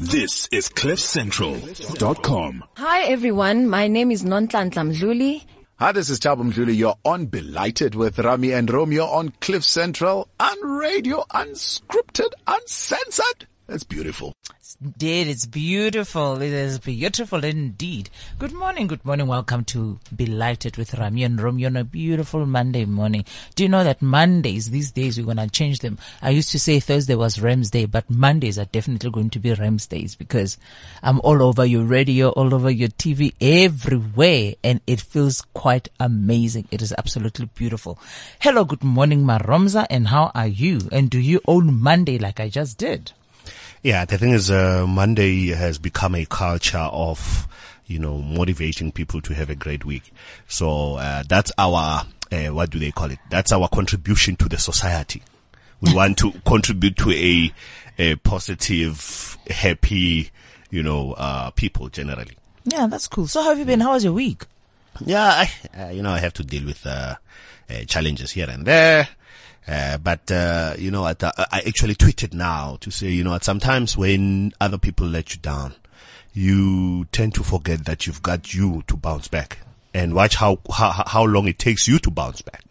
This is CliffCentral.com. Hi everyone, my name is Nonhlanhla Mdluli. Hi, this is Thabo Mdluli. You're on Belighted with Rami and Romeo on Cliff Central, on radio, unscripted, uncensored. That's beautiful. Indeed, it's beautiful. It is beautiful indeed. Good morning, good morning. Welcome to Be Lighted with Rami and Romeo on a beautiful Monday morning. Do you know that Mondays, these days, we're going to change them? I used to say Thursday was Rams Day, but Mondays are definitely going to be Rams Days because I'm all over your radio, all over your TV, everywhere, and it feels quite amazing. It is absolutely beautiful. Hello, good morning, Maromza, and how are you? And do you own Monday like I just did? Yeah, the thing is, uh, Monday has become a culture of, you know, motivating people to have a great week. So, uh, that's our, uh, what do they call it? That's our contribution to the society. We want to contribute to a, a positive, happy, you know, uh, people generally. Yeah, that's cool. So how have you been? How was your week? Yeah, I, uh, you know, I have to deal with, uh, uh challenges here and there. Uh, but, uh, you know, at, uh, I actually tweeted now to say, you know, at sometimes when other people let you down, you tend to forget that you've got you to bounce back and watch how, how, how long it takes you to bounce back.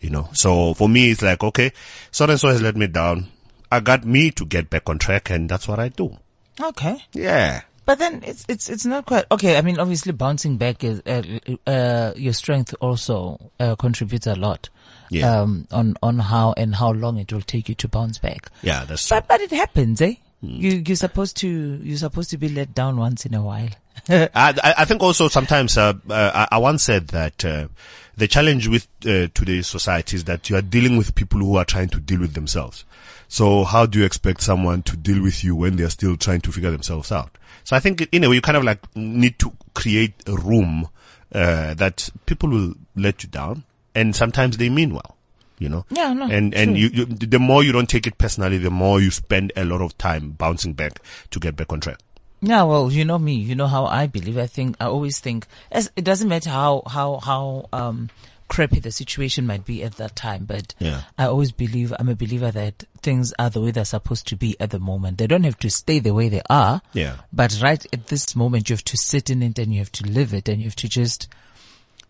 You know, so for me, it's like, okay, so and so has let me down. I got me to get back on track and that's what I do. Okay. Yeah. But then it's it's it's not quite okay. I mean, obviously, bouncing back is uh, uh, your strength also uh, contributes a lot. Yeah. Um, on on how and how long it will take you to bounce back. Yeah, that's true. But but it happens, eh? You you're supposed to you're supposed to be let down once in a while. I, I I think also sometimes uh, uh, I, I once said that uh, the challenge with uh, today's society is that you are dealing with people who are trying to deal with themselves. So how do you expect someone to deal with you when they are still trying to figure themselves out? So I think in a way you kind of like need to create a room uh, that people will let you down, and sometimes they mean well. You know, Yeah, no, and and you, you the more you don't take it personally, the more you spend a lot of time bouncing back to get back on track. Yeah, well, you know me. You know how I believe. I think I always think as it doesn't matter how how how um crappy the situation might be at that time, but Yeah. I always believe I'm a believer that things are the way they're supposed to be at the moment. They don't have to stay the way they are. Yeah. But right at this moment, you have to sit in it and you have to live it and you have to just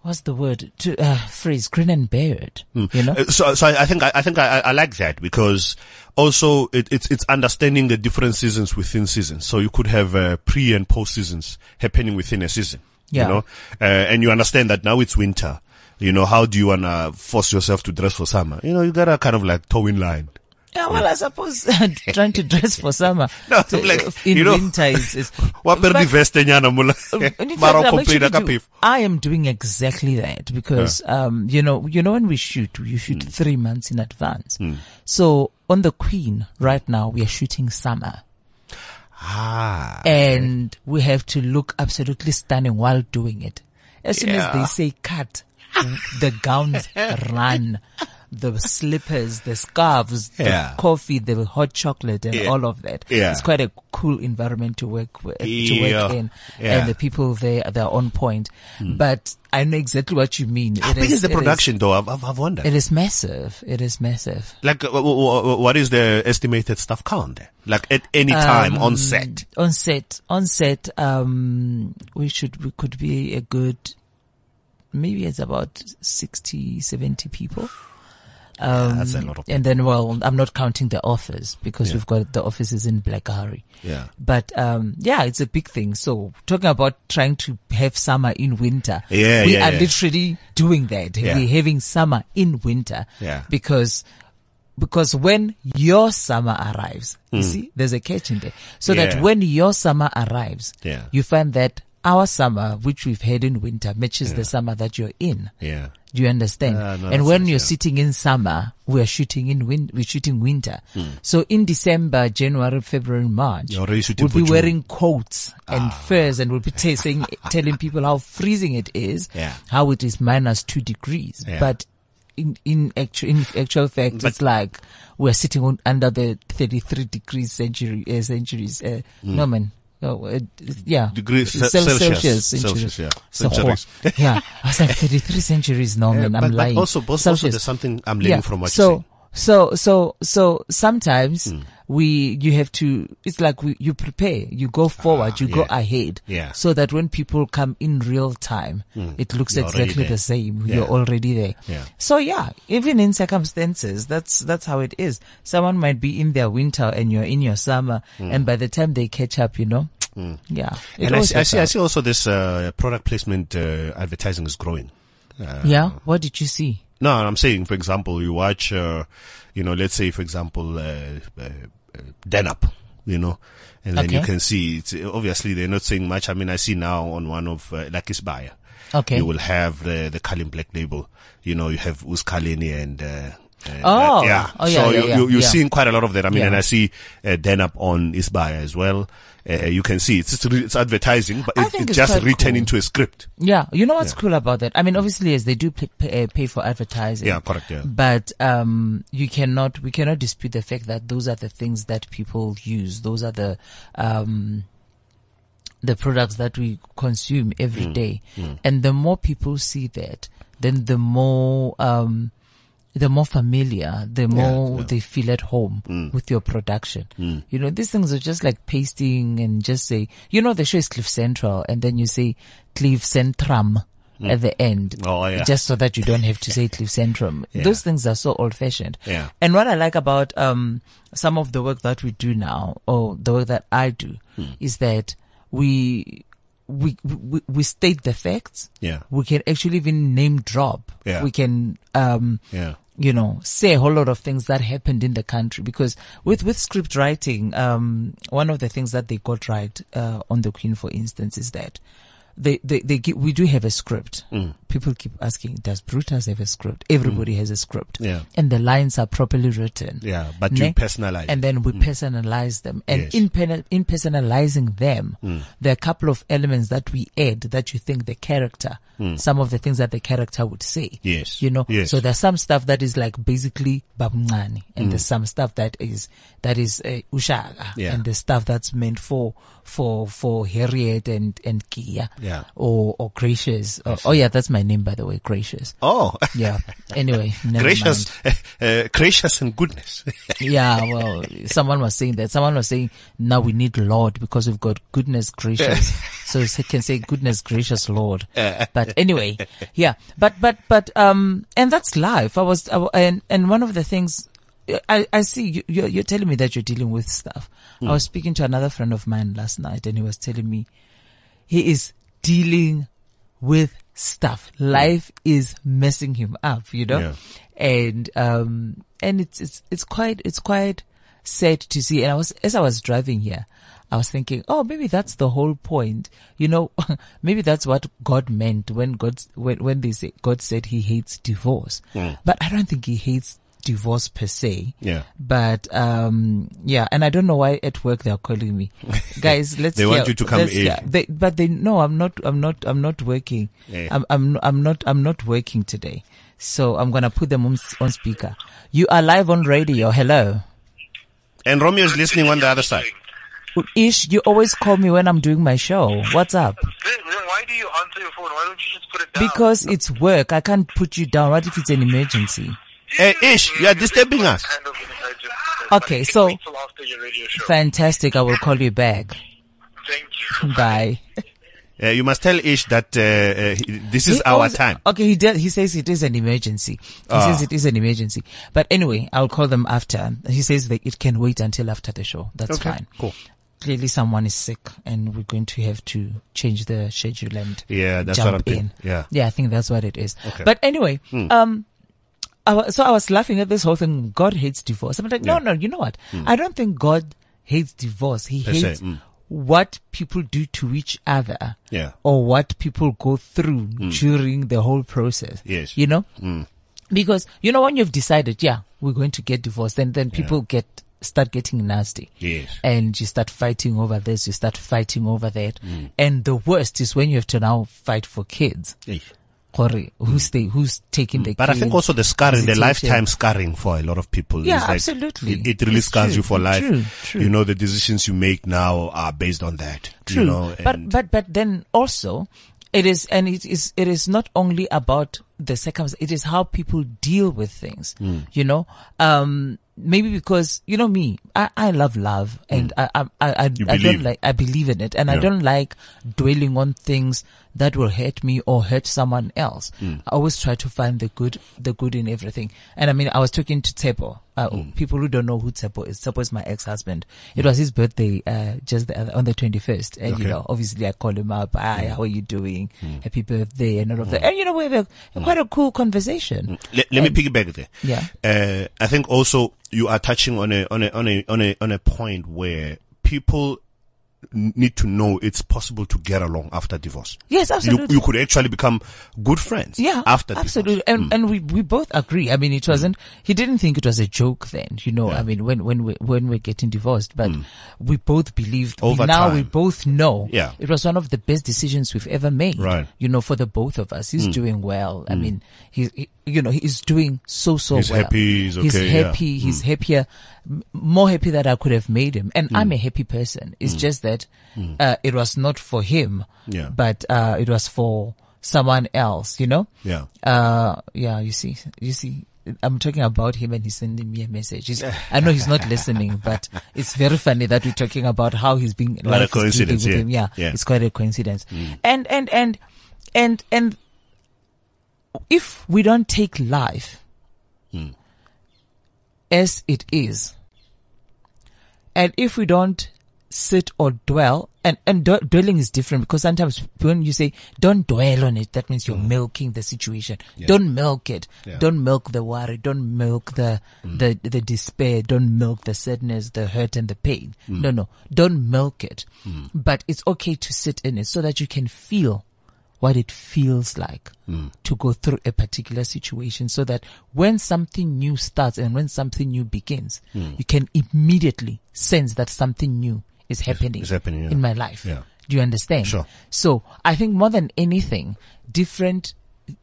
what's the word to uh, phrase grin and bear it. You know. Uh, So, so I I think I, I think I, I like that because also it, it's it's understanding the different seasons within seasons. So you could have uh, pre and post seasons happening within a season. Yeah. You know, uh, and you understand that now it's winter. You know, how do you wanna force yourself to dress for summer? You know, you gotta kind of like toe in line. Yeah, well, I suppose trying to dress for summer No, to- like, in you know, winter is, is Wapere But- di veste nyana mula. And in Mara fact, I'm actually complete ka do- pif. I am doing exactly that because, um, you know, you know, when we shoot, you shoot Hmm. three months in advance. So on the Queen right now, we are shooting summer Ah. and we have to look absolutely stunning while doing it. As soon as they say cut, the gowns run. The slippers, the scarves, Yeah. the coffee, the hot chocolate and Yeah. all of that. Yeah. It's quite a cool environment to work with, to Yeah. work in. Yeah. Hmm. And the people there, they're on point. But I know exactly what you mean. How It big is the production though? I've, I've, wondered. it is massive. It is massive. Like, uh, w- w- what is the estimated staff count there? Like at any time Um, on set? On set, on set, um, we should, we could be a good, maybe it's about 60, 70 people. Um, that's a lot of And then, well, I'm not counting the office because we've got the offices in Blackahari. Yeah. But, um, yeah, it's a big thing. So talking about trying to have summer in winter. Yeah, We yeah, are yeah. literally doing that. Yeah. We're having summer in winter. Yeah. Because because when your summer arrives, you see, there's a catch in there. So Hmm. Yeah. that when your summer arrives, Yeah. you find that our summer, which we've had in winter, matches the summer that you're in. Yeah. Do you understand? Ah, no, and when you're yeah. sitting in summer, we're shooting in win- we're shooting winter. So in December, January, February, March. You're already shooting we'll be June. Ah. wearing coats and furs and we'll be t- saying, telling people how freezing it is, Yeah. how it is minus two degrees. Yeah. But in, in actual, in actual fact, it's like we're sitting on, under the 33 degrees century, uh, centuries, uh, no man. Oh, uh, yeah. Degrees- Cel- Celsius. Celsius, Celsius, yeah. So, Centuries. yeah. I was like 33 centuries, no man, I'm but, lying. but also, also there's something I'm learning from what so, you're saying. So, so, so sometimes Hmm. we, you have to, it's like we, you prepare, you go forward, you go Ah, ahead. Yeah. So that when people come in real time, it looks You're exactly the same. Yeah. You're already there. Yeah. So yeah, even in circumstances, that's, that's how it is. Someone might be in their winter and you're in your summer. And by the time they catch up, you know, yeah. Hmm. and I see, I see, I see also this uh, product placement uh, advertising is growing. Uh, Yeah. What did you see? No, I'm saying, for example, you watch, uh, you know, let's say, for example, uh, uh, uh, Danup, you know, and then you can see, it's, obviously they're not saying much. I mean, I see now on one of, uh, like Isibaya, Okay. you will have the, the Carling Black Label, you know, you have Uskalini and, uh, uh, Oh. that- yeah. Oh, yeah, so yeah, you, yeah, you, you're yeah. seeing quite a lot of that. I mean, and I see uh, Danup on Isibaya as well. Uh, you can see it's just, re- it's advertising, but it, it's it's just written cool. into a script. Yeah, you know what's cool about that? I mean, obviously, yes, they do pay, pay, uh, pay for advertising. Yeah, correct, yeah. But um, you cannot, we cannot dispute the fact that those are the things that people use. Those are the um, the products that we consume every Mm, day, and the more people see that, then the more um, the more familiar, the more yeah. Mm. they feel at home with your production. You know, these things are just like pasting and just say, you know, the show is Cliff Central, and then you say Cliff Centrum at the end, Oh, yeah. just so that you don't have to say Cliff Centrum. Those things are so old fashioned. Yeah. And what I like about um, some of the work that we do now, or the work that I do, Hmm. is that we we, we we state the facts. Yeah. We can actually even name drop. Yeah. We can um Yeah. you know, say a whole lot of things that happened in the country because with, with script writing, um, one of the things that they got right, uh, on the Queen, for instance, is that they, they, they gi- we do have a script. Mm. People keep asking, does Brutus have a script? Everybody has a script. Yeah. And the lines are properly written. Yeah, but you personalize And then we personalize them. And Yes. in, pen- in personalizing them, Mm. there are a couple of elements that we add that you think the character, some of the things that the character would say. Mm. Yes. You know, Yes. so there's some stuff that is like basically babungani and Mm. there's some stuff that is, that is, uh, ushaga Yeah. and the stuff that's meant for, for, for Harriet and, and Kia. Yeah. Or, or Gracious. Oh, oh yeah, that's my name by the way, Gracious. Oh, Yeah. Anyway, gracious, uh, gracious and goodness. Yeah, well, someone was saying that. Someone was saying, now we need Lord because we've got goodness gracious. so he can say goodness gracious Lord. But anyway, yeah, but, but, but, um, and that's life. I was, I, and, and one of the things, I, I see you, you're, you're telling me that you're dealing with stuff. I was speaking to another friend of mine last night and he was telling me he is dealing with stuff. Life is messing him up, you know? Yeah. And, um, and it's, it's, it's quite, it's quite sad to see. And I was, as I was driving here, I was thinking, oh, maybe that's the whole point. You know, maybe that's what God meant when God, when, when they say, God said he hates divorce. But I don't think he hates divorce per se. Yeah. But, um, yeah, and I don't know why at work they're calling me. Guys, let's They want you to come let's in. they, but they know I'm not, I'm not, I'm not working. Yeah. I'm, I'm, I'm not, I'm not working today. So I'm going to put them on, on speaker. You are live on radio. Hello. And Romeo is listening on the other side. Ish, you always call me when I'm doing my show. What's up? Then, then why do you answer your phone? Why don't you just put it down? Because it's work. I can't put you down. What if it's an emergency? Hey, Ish, you are disturbing us. Kind of an urgent- Okay, so- wait till after your radio show. Fantastic. I will call you back. Thank you. Bye. Uh, you must tell Ish that uh, uh, this is He our always- time. Okay, he does, he says it is an emergency. He Ah. says it is an emergency. But anyway, I'll call them after. He says that it can wait until after the show. That's Okay, fine. cool. Clearly someone is sick and we're going to have to change the schedule and Yeah, that's jump what I'm in. thinking. Yeah. Yeah, I think that's what it is. Okay. Hmm. But anyway, um, I so I was laughing at this whole thing. God hates divorce. I'm like, no, Yeah. Hmm. no, you know what? I don't think God hates divorce. He hates mm. what people do to each other. Yeah. Or what people go through during the whole process. Yes. You know? Because, you know, when you've decided, yeah, we're going to get divorced, then, then people get, start getting nasty. Yes. And you start fighting over this, you start fighting over that. Mm. And the worst is when you have to now fight for kids. Ish. Who's stay, who's taking the Mm. But I think also the scarring, the lifetime scarring for a lot of people. Yeah, is like, absolutely. It, it really It's scars true. you for life. True, true. You know, the decisions you make now are based on that. True. You know, but, but, but then also, it is, and it is, it is not only about the circumstance. It is how people deal with things. Hmm. You know, um, maybe because you know me, I, I love love, and I I I, I, I Hmm. don't like I believe in it, and I don't like dwelling on things that will hurt me or hurt someone else. Hmm. I always try to find the good, the good in everything. And I mean, I was talking to Tepo. Uh, Hmm. People who don't know who Tepo is, Tepo is my ex-husband. It was his birthday, uh, just the, other- on the 21st. And, Okay. you know, obviously I called him up. Hi, how are you doing? Hmm. Happy birthday and all of that. And, you know, we have a, quite a cool conversation. Let, let me piggyback there. Yeah. Uh, I think also you are touching on a on a on a on a on a point where people need to know it's possible to get along after divorce. Yes, You, absolutely. you could actually become good friends. Yeah, after absolutely, divorce. and mm. and we we both agree. I mean, it mm. wasn't. He didn't think it was a joke then. You know, I mean, when when we when we're getting divorced, but mm. we both believed. Over now we both know. Yeah. it was one of the best decisions we've ever made. Right. Mm. You know, for the both of us, he's doing well. I mean, he's he, you know he's doing so so He's well. happy, he's He's okay, yeah. Mm. happy. He's happier, m- more happy that I could have made him. And I'm a happy person. It's just that uh, it was not for him. Mm. Yeah. but uh, it was for someone else. You know. Yeah. Uh, yeah, you see, you see, I'm talking about him and he's sending me a message. He's, I know he's not listening, but it's very funny that we're talking about how he's being What a coincidence, with yeah. him. Yeah, Yeah. it's quite a coincidence. And, and, and, and, and if we don't take life hmm. as it is, and if we don't sit or dwell, and, and dwelling is different because sometimes when you say don't dwell on it, that means you're hmm. milking the situation. Don't milk it. Yeah. Don't milk the worry. Don't milk the, hmm. the, the despair. Don't milk the sadness, the hurt and the pain. No, no. Don't milk it. But it's okay to sit in it so that you can feel what it feels like to go through a particular situation so that when something new starts and when something new begins, you can immediately sense that something new is happening, it's happening, yeah. in my life. Yeah. Do you understand? Sure. So I think more than anything, different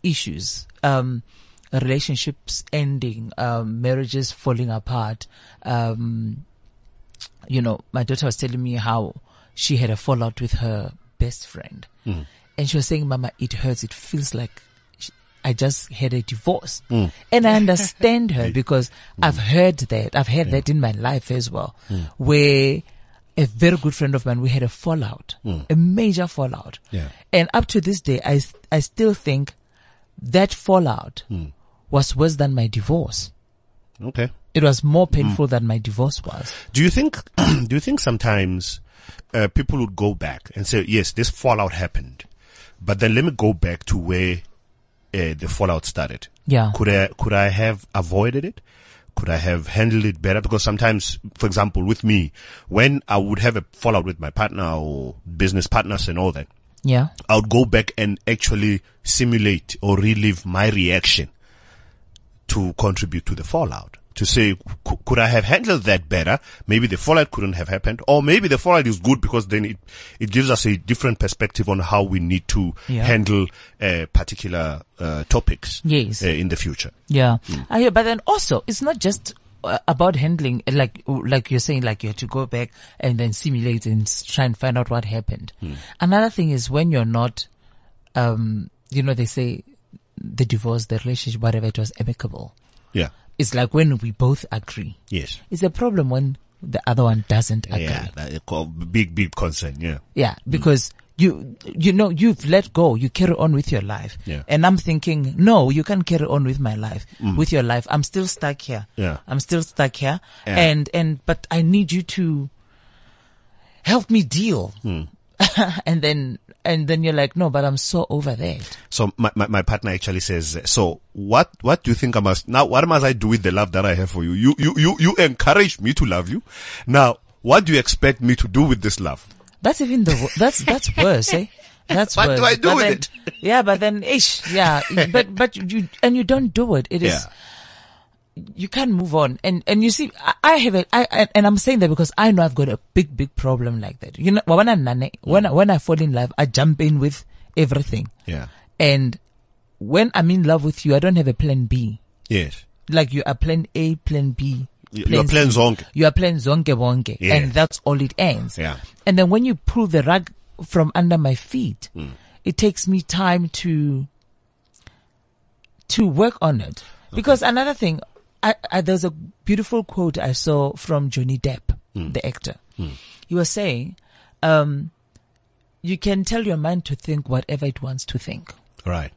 issues, um, relationships ending, um, marriages falling apart, um, you know, my daughter was telling me how she had a fallout with her best friend. And she was saying, Mama, it hurts. It feels like I just had a divorce. Mm. And I understand her because I've heard that. I've had that in my life as well, mm. where a very good friend of mine, we had a fallout, mm. a major fallout. Yeah. And up to this day, I, I still think that fallout was worse than my divorce. Okay. It was more painful than my divorce was. Do you think? do you think sometimes uh, people would go back and say, "Yes, this fallout happened," but then let me go back to where uh, the fallout started. Yeah. Could I could I have avoided it? Could I have handled it better? Because sometimes, for example, with me, when I would have a fallout with my partner or business partners and all that, Yeah. I would go back and actually simulate or relive my reaction to contribute to the fallout. To say, could I have handled that better? Maybe the fallout couldn't have happened, or maybe the fallout is good because then it, it gives us a different perspective on how we need to Yeah. handle uh, particular uh, topics Yes. uh, in the future. Yeah, I hear. But then also, it's not just uh, about handling, like like you're saying, like you have to go back and then simulate and try and find out what happened. Another thing is when you're not, um, you know, they say the divorce, the relationship, whatever it was, amicable. Yeah. It's like when we both agree. Yes. It's a problem when the other one doesn't agree. Yeah. That, is called big, big concern. Yeah. Yeah, mm. because you you know you've let go. You carry on with your life. Yeah. And I'm thinking, no, you can't carry on with my life. Mm. With your life, I'm still stuck here. Yeah. I'm still stuck here. Yeah. And and but I need you to help me deal. Mm. and then and then you're like, no, but I'm so over that. So my, my, my partner actually says, so what, what do you think I must, now what must I do with the love that I have for you? You, you, you, you encourage me to love you. Now, what do you expect me to do with this love? That's even the that's that's worse, eh? That's What worse. do I do But with then- it? Yeah, but then ish, yeah, but but you and you don't do it. It is. You can't move on. And, and you see, I, I have a, I, and I'm saying that because I know I've got a big, big problem like that. You know, when I, when I, when I fall in love, I jump in with everything. Yeah. And when I'm in love with you, I don't have a plan B. Yes. Like you are plan A, plan B. You- you are plan zonke. You are plan zonke wonke. Yeah. And that's all it ends. Yeah. And then when you pull the rug from under my feet, Hmm. it takes me time to to work on it. Because another thing, I, I, there's a beautiful quote I saw from Johnny Depp, the actor. He was saying, um, you can tell your mind to think whatever it wants to think, Right.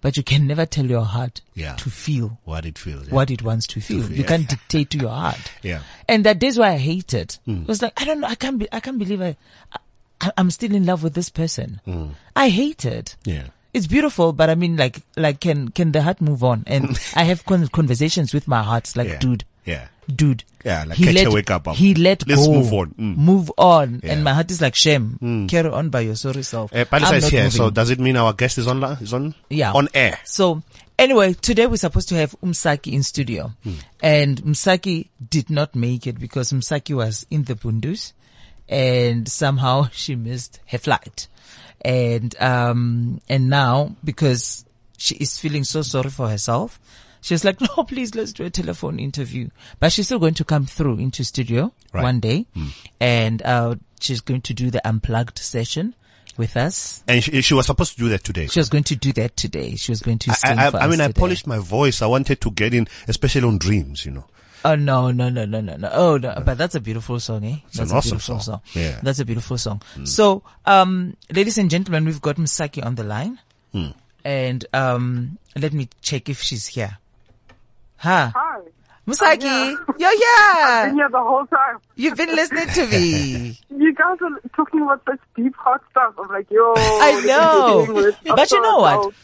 but you can never tell your heart Yeah. to feel What it feels. yeah. what it wants to feel. feel, You yeah. can't dictate to your heart. Yeah. And that is why I hate it. Hmm. It was like, I don't know, I can't be, I can't believe I, I I'm still in love with this person. Hmm. I hate it. Yeah. It's beautiful, but I mean, like, like, can, can the heart move on? And I have con- conversations with my heart. Like, Yeah. dude, Yeah. dude. Yeah, like he catch let, a wake up, um, He let let's go. move on. Mm. Move on. Yeah. And my heart is like, shame. Carry on by your sorry self. Uh, Palisa I'm is not here, so does it mean our guest is on? Is on? Yeah. On air. So anyway, today we're supposed to have Umsaki in studio and Umsaki did not make it because Umsaki was in the Bundus and somehow she missed her flight. And, um, and now because she is feeling so sorry for herself, she's like, no, please let's do a telephone interview. But she's still going to come through into studio Right. one day and, uh, she's going to do the unplugged session with us. And she, she was supposed to do that today. She was going to do that today. She was going to I, I, I mean, I polished my voice. I wanted to get in, especially on dreams, you know. Oh no, no, no, no, no, no. Oh no, but that's a beautiful song, eh? That's an a awesome song. song. Yeah. That's a beautiful song. So, um, ladies and gentlemen, we've got Msaki on the line. And, um, let me check if she's here. Ha. Hi. Msaki, you're Been here. the whole time. You've been listening to me. You guys are talking about such deep, hot stuff. I'm like, yo. I this is what you're dealing know. But you know what?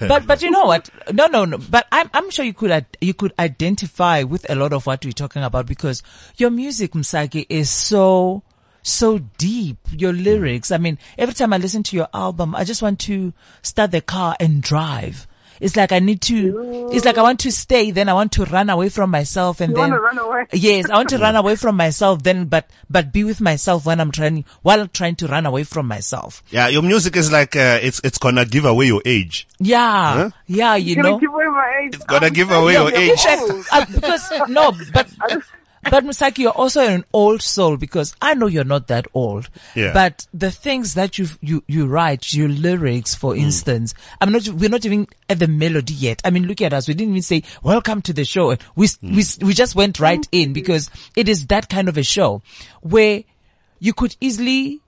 but but you know what? No no no. But I'm I'm sure you could you could identify with a lot of what we're talking about because your music, Msaki, is so so deep. Your lyrics. I mean, every time I listen to your album, I just want to start the car and drive. It's like I need to. It's like I want to stay, then I want to run away from myself, and You then run away? Yes, I want to run away from myself, then but but be with myself when I'm trying while trying to run away from myself. Yeah, your music is like, uh, it's, it's gonna give away your age. Yeah, Huh? yeah, you You're know. gonna give away my age. It's gonna I'm give away your age. Uh, because no, but but Msaki, you're also an old soul because I know you're not that old. Yeah. But the things that you you you write, your lyrics, for Hmm. instance, I'm not. We're not even at the melody yet. I mean, look at us. We didn't even say welcome to the show. We Hmm. we we just went right in because it is that kind of a show where you could easily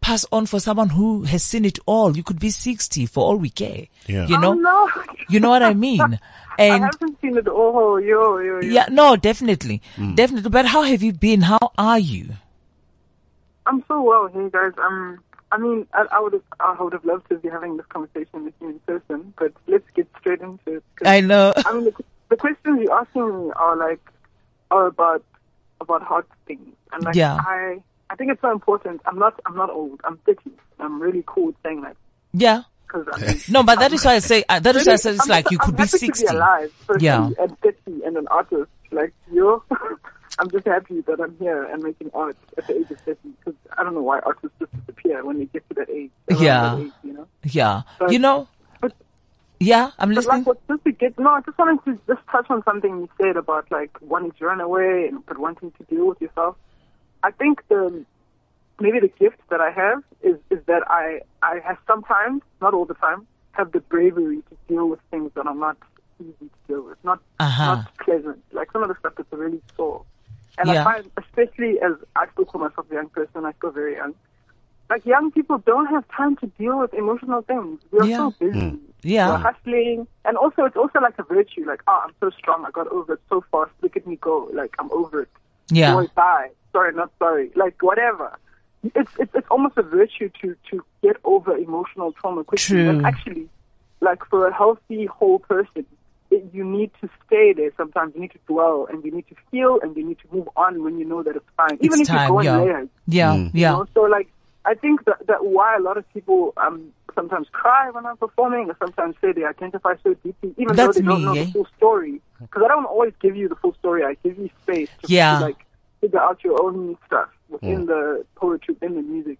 pass on for someone who has seen it all. You could be 60 for all we care. Yeah. You know. Oh, no. You know what I mean? I haven't seen it all. Yo, yo, yo. yeah, no, definitely, Hmm. definitely. But how have you been? How are you? I'm so well, hey guys. Um, I mean, I, I would have, I would have loved to be having this conversation with you in person, but let's get straight into it. I know. I mean, the, the questions you're asking me are like, are about, about hard things, and like, Yeah. I, I think it's so important. I'm not, I'm not old. I'm 30. I'm really cool with saying that Yeah. Because I mean, No, but that is why I say uh, that is why I said it's I'm like you could I'm be sixty. Alive, Yeah. and 30 and an artist like you. I'm just happy that I'm here and making art at the age of 30 because I don't know why artists just disappear when they get to that age. Yeah. that age, you know. Yeah. But- you know. but- Yeah, I'm listening. like, just to get no, I just wanted to just touch on something you said about like wanting to run away and but wanting to deal with yourself. I think the maybe the gift that I have is is that I I have sometimes, not all the time, have the bravery to deal with things that are not easy to deal with, not Uh-huh. not pleasant. Like some of the stuff that's really sore. And Yeah. I find, especially as I still call myself a young person, I feel very young. Like young people don't have time to deal with emotional things. We're Yeah. so busy. Yeah. We're hustling. And also, it's also like a virtue. Like, oh, I'm so strong. I got over it so fast. Look at me go. Like, I'm over it. Yeah. Boy, bye. Sorry, not sorry. Like, whatever. It's, it's, it's almost a virtue to, to get over emotional trauma quickly. True. And actually, like, for a healthy, whole person, it, you need to stay there sometimes. You need to dwell and you need to feel and you need to move on when you know that it's fine. Even It's if time, you go in yeah. layers. Yeah. You Yeah. know? So like, I think that, that why a lot of people um sometimes cry when I'm performing, or sometimes say they identify so deeply, even That's though they don't me, know eh? the full story. Because I don't always give you the full story. I give you space to, Yeah. like figure out your own stuff within mm. the poetry, within the music.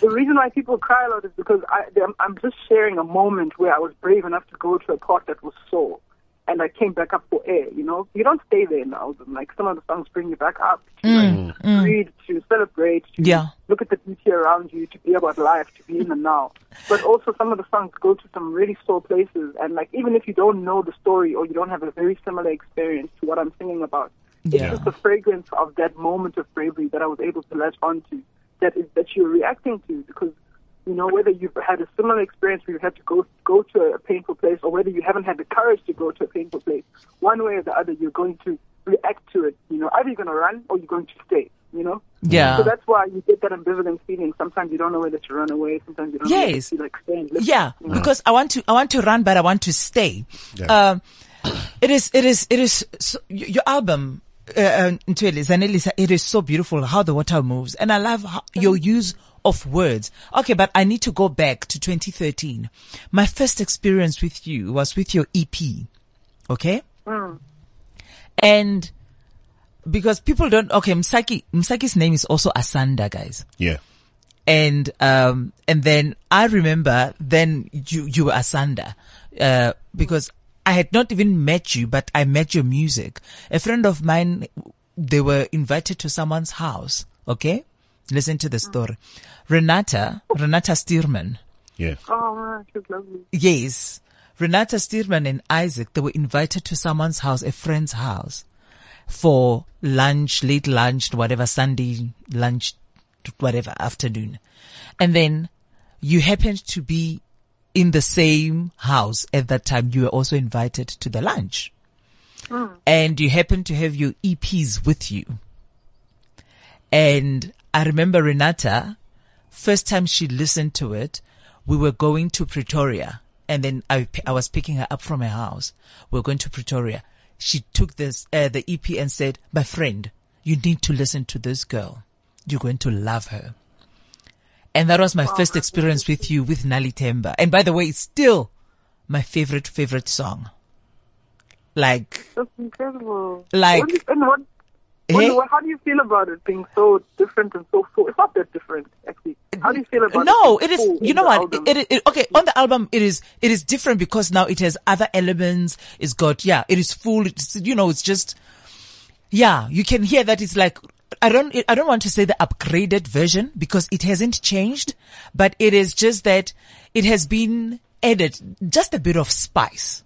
The reason why people cry a lot is because I, I'm, I'm just sharing a moment where I was brave enough to go to a part that was sore. and I came back up for air. You know, you don't stay there in the album. Like some of the songs bring you back up to mm, like, mm. read, to celebrate, to Yeah. look at the beauty around you, to be about life, to be in the now. But also some of the songs go to some really sore places, and like even if you don't know the story or you don't have a very similar experience to what I'm singing about, Yeah. it's just the fragrance of that moment of bravery that I was able to latch onto, that is that you're reacting to because you know, whether you've had a similar experience where you had to go go to a painful place or whether you haven't had the courage to go to a painful place, one way or the other you're going to react to it. You know, either you're gonna run or you're going to stay, you know? Yeah. So that's why you get that ambivalent feeling. Sometimes you don't know whether to run away, sometimes you don't know whether Yes. to like stay listen. Yeah, you know? because I want to, I want to run, but I want to stay. Yeah. Um, it is, it is, it is, so, your album, uh, uh, Ntwele, Zanelisa, it is so beautiful how the water moves. And I love how, your use of words. Okay, but I need to go back to 2013. My first experience with you was with your EP. Okay? And because people don't, okay, Msaki, Msaki's name is also Asanda, guys Yeah. and um and then I remember then you you were Asanda uh because I had not even met you but I met your music. A friend of mine they were invited to someone's house, okay? Listen to the story. Renata, Renata Stuurman. Yeah. Oh she's lovely. Yes. Renata Stuurman and Isaac, they were invited to someone's house, a friend's house, for lunch, late lunch, whatever, Sunday lunch, whatever, afternoon. And then you happened to be in the same house at that time. You were also invited to the lunch. And you happened to have your EPs with you. And I remember Renata, first time she listened to it, we were going to Pretoria and then I, I was picking her up from her house. We were going to Pretoria. She took this, uh, the EP and said, my friend, you need to listen to this girl. You're going to love her. And that was my first experience with you with Nali Temba. And by the way, it's still my favorite, favorite song. Like, That's incredible. Like- What do you- and what, what, what- how do you feel about it being so different and so full? It's not that different, actually. How do you feel about no, it? it being is. You know what? It, it, it- okay on the album. It is. It is different because now it has other elements. It's got yeah. It is full. It's you know. It's just yeah. You can hear that it's like I don't. I don't want to say the upgraded version because it hasn't changed, but it is just that it has been added just a bit of spice.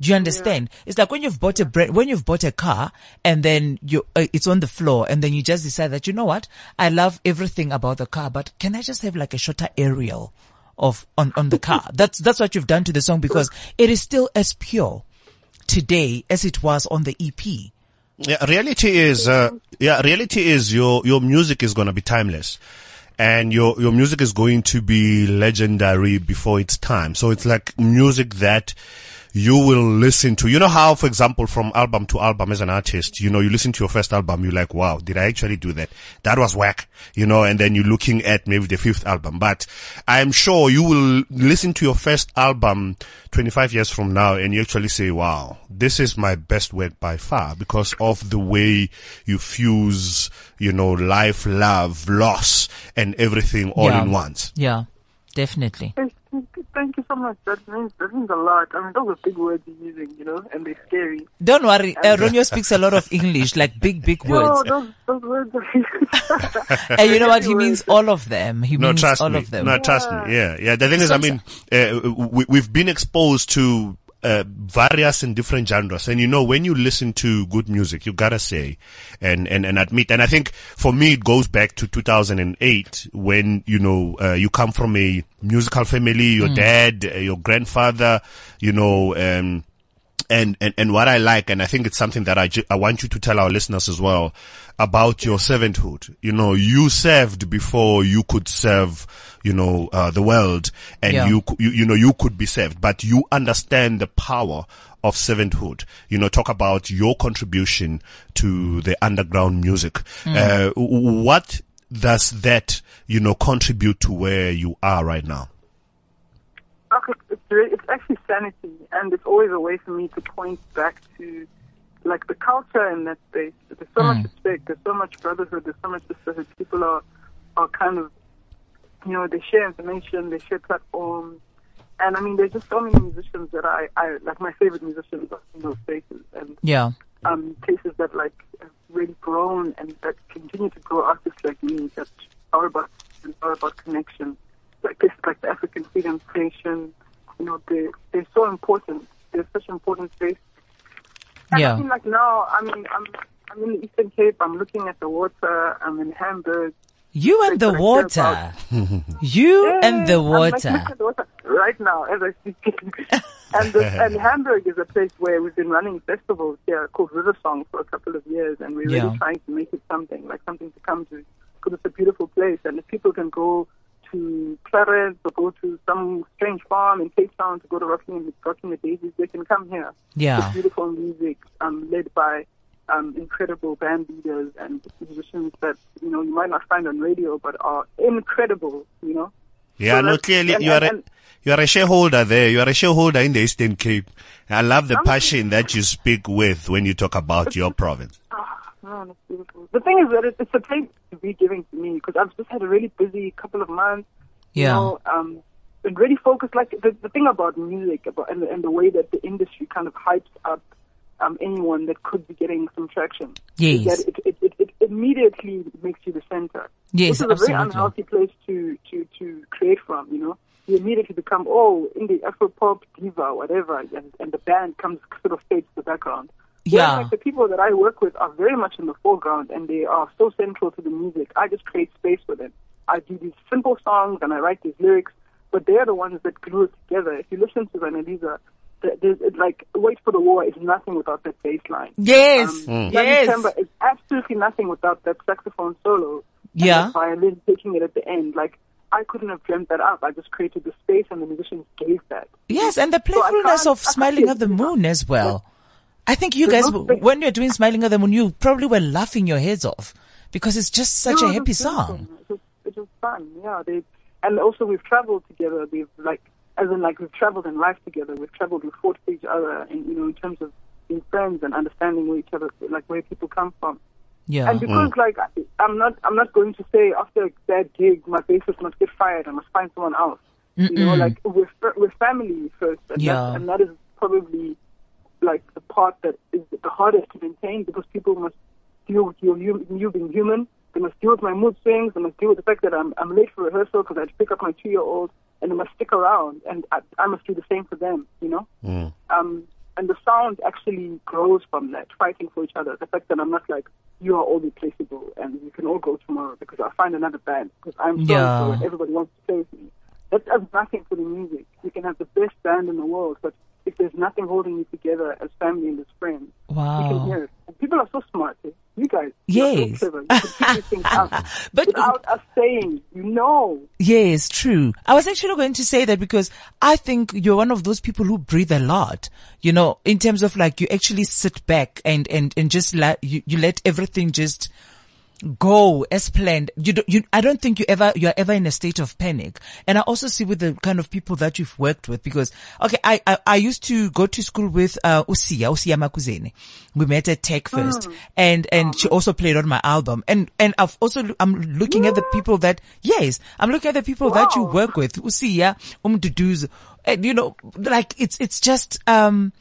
Do you understand? It's like when you've bought a brand, when you've bought a car and then you, uh, it's on the floor and then you just decide that, you know what? I love everything about the car, but can I just have like a shorter aerial of, on, on the car? That's, that's what you've done to the song because it is still as pure today as it was on the EP. Yeah, reality is, uh, yeah, reality is your, your music is going to be timeless. And your, your music is going to be legendary before its time. So it's like music that you will listen to. You know how, for example, from album to album as an artist, you know, you listen to your first album, you're like, wow, did I actually do that? That was whack, you know, and then you're looking at maybe the fifth album. But I'm sure you will listen to your first album 25 years from now and you actually say, wow, this is my best work by far because of the way you fuse, you know, life, love, loss and everything all Yeah. in once. Yeah, definitely. Thank thank you so much. That means that means a lot. I mean, those are big words you're using, you know, and they're scary. Don't worry. Uh, Romeo speaks a lot of English, like big, big No, words. those those words are. And you know what? He means all of them. He No, means trust all me. of them. No, trust me. Yeah, yeah. The thing is, I mean, uh, we, we've been exposed to uh, various and different genres, and you know, when you listen to good music, you gotta say and and and admit. And I think for me, it goes back to 2008 when you know uh, you come from a musical family. Your dad, uh, your grandfather, you know. Um, and, and, and what I like, and I think it's something that I, ju- I want you to tell our listeners as well about your servanthood. You know, you served before you could serve, you know, uh, the world and Yeah. you, you, you know, you could be served, but you understand the power of servanthood. You know, talk about your contribution to the underground music. Uh, what does that, you know, contribute to where you are right now? Okay, it's really, it's actually sanity, and it's always a way for me to point back to like the culture in that space. There's so much respect, there's so much brotherhood, there's so much sisterhood. People are are kind of, you know, they share information, they share platforms, and I mean, there's just so many musicians that I, I like. My favorite musicians are in those places, and Yeah. um, places that like have really grown and that continue to grow artists like me that are about are about connection. Like places like the African Freedom Station, you know, they they're so important. They're such important space. And Yeah. I mean, like now, I mean, I'm I'm in the Eastern Cape. I'm looking at the water. I'm in Hamburg. You and the water. You and the! I'm, water. at the water right now as I speak. and the, and Hamburg is a place where we've been running festivals here called River Song for a couple of years, and we're Yeah. really trying to make it something like something to come to because it's a beautiful place, and if people can go to Clarens or go to some strange farm in Cape Town to go to Rocking, Rocking the Daisies, they can come here. Yeah. It's beautiful music um, led by um, incredible band leaders and musicians that you know you might not find on radio, but are incredible. You know. Yeah, So no, clearly and- you are a, and- you are a shareholder there. You are a shareholder in the Eastern Cape. I love the passion that you speak with when you talk about your province. Oh, that's beautiful. The thing is that it, it's a place to be giving to me because I've just had a really busy couple of months. You Yeah. know, um, been really focused. Like the, the thing about music about, and, and the way that the industry kind of hypes up um, anyone that could be getting some traction. is Yes. That it, it, it, immediately makes you the center. Yes, Which is a very unhealthy place to, to, to create from, you know. You immediately become, oh, indie Afro pop diva, whatever, and, and the band comes sort of fades to the background. Whereas, Yeah. like, the people that I work with are very much in the foreground and they are so central to the music. I just create space for them. I do these simple songs and I write these lyrics, but they're the ones that glue it together. If you listen to Zanelisa, th- there's like Wait for the War is nothing without that bass line. Yes. Um, Bloody Yes. September is absolutely nothing without that saxophone solo. Yeah. violin taking it at the end. Like I couldn't have dreamt that up. I just created the space, and the musicians gave that. Yes, and the playfulness can't- of Smiling at the Moon as well. I think you guys, when you're doing Smiling at the Moon, you probably were laughing your heads off because it's just such No, a it happy song. It was, it was fun. Yeah, they and also we've traveled together. We've like as in like we've traveled in life together. We've traveled. We've fought for each other, and you know, in terms of being friends and understanding where each other, like where people come from. Yeah. And because mm. like I- I'm not, I'm not going to say after a bad gig, my bassist must get fired. I must find someone else. You know, like we're we're family first, and, Yeah. that, and that is probably like the part that is the hardest to maintain because people must deal with you, you, you being human. They must deal with my mood swings. They must deal with the fact that I'm I'm late for rehearsal because I had to pick up my two year old, and they must stick around, and I, I must do the same for them. You know. Um, and the sound actually grows from that, fighting for each other. The fact that I'm not like, you are all replaceable and you can all go tomorrow because I'll find another band because I'm so Yeah. and so and everybody wants to play with me. That does nothing for the music. You can have the best band in the world, but if there's nothing holding you together as family and as friends, you Wow. can hear it. And people are so smart. eh? You guys, you Yes. so clever. You can figure things out But- without us saying, you know. Yes, true. I was actually going to say that because I think you're one of those people who breathe a lot, you know, in terms of like you actually sit back and, and, and just let, you, you let everything just go as planned. You don't, you, I don't think you ever, you're ever in a state of panic. And I also see with the kind of people that you've worked with because, okay, I, I, I used to go to school with, uh, Usia, Usia Makuzeni. We met at Tech first and, and she also played on my album. And, and I've also, I'm looking at the people that, yes, I'm looking at the people that you work with, Usia, Umduduz, and you know, like it's, it's just, um,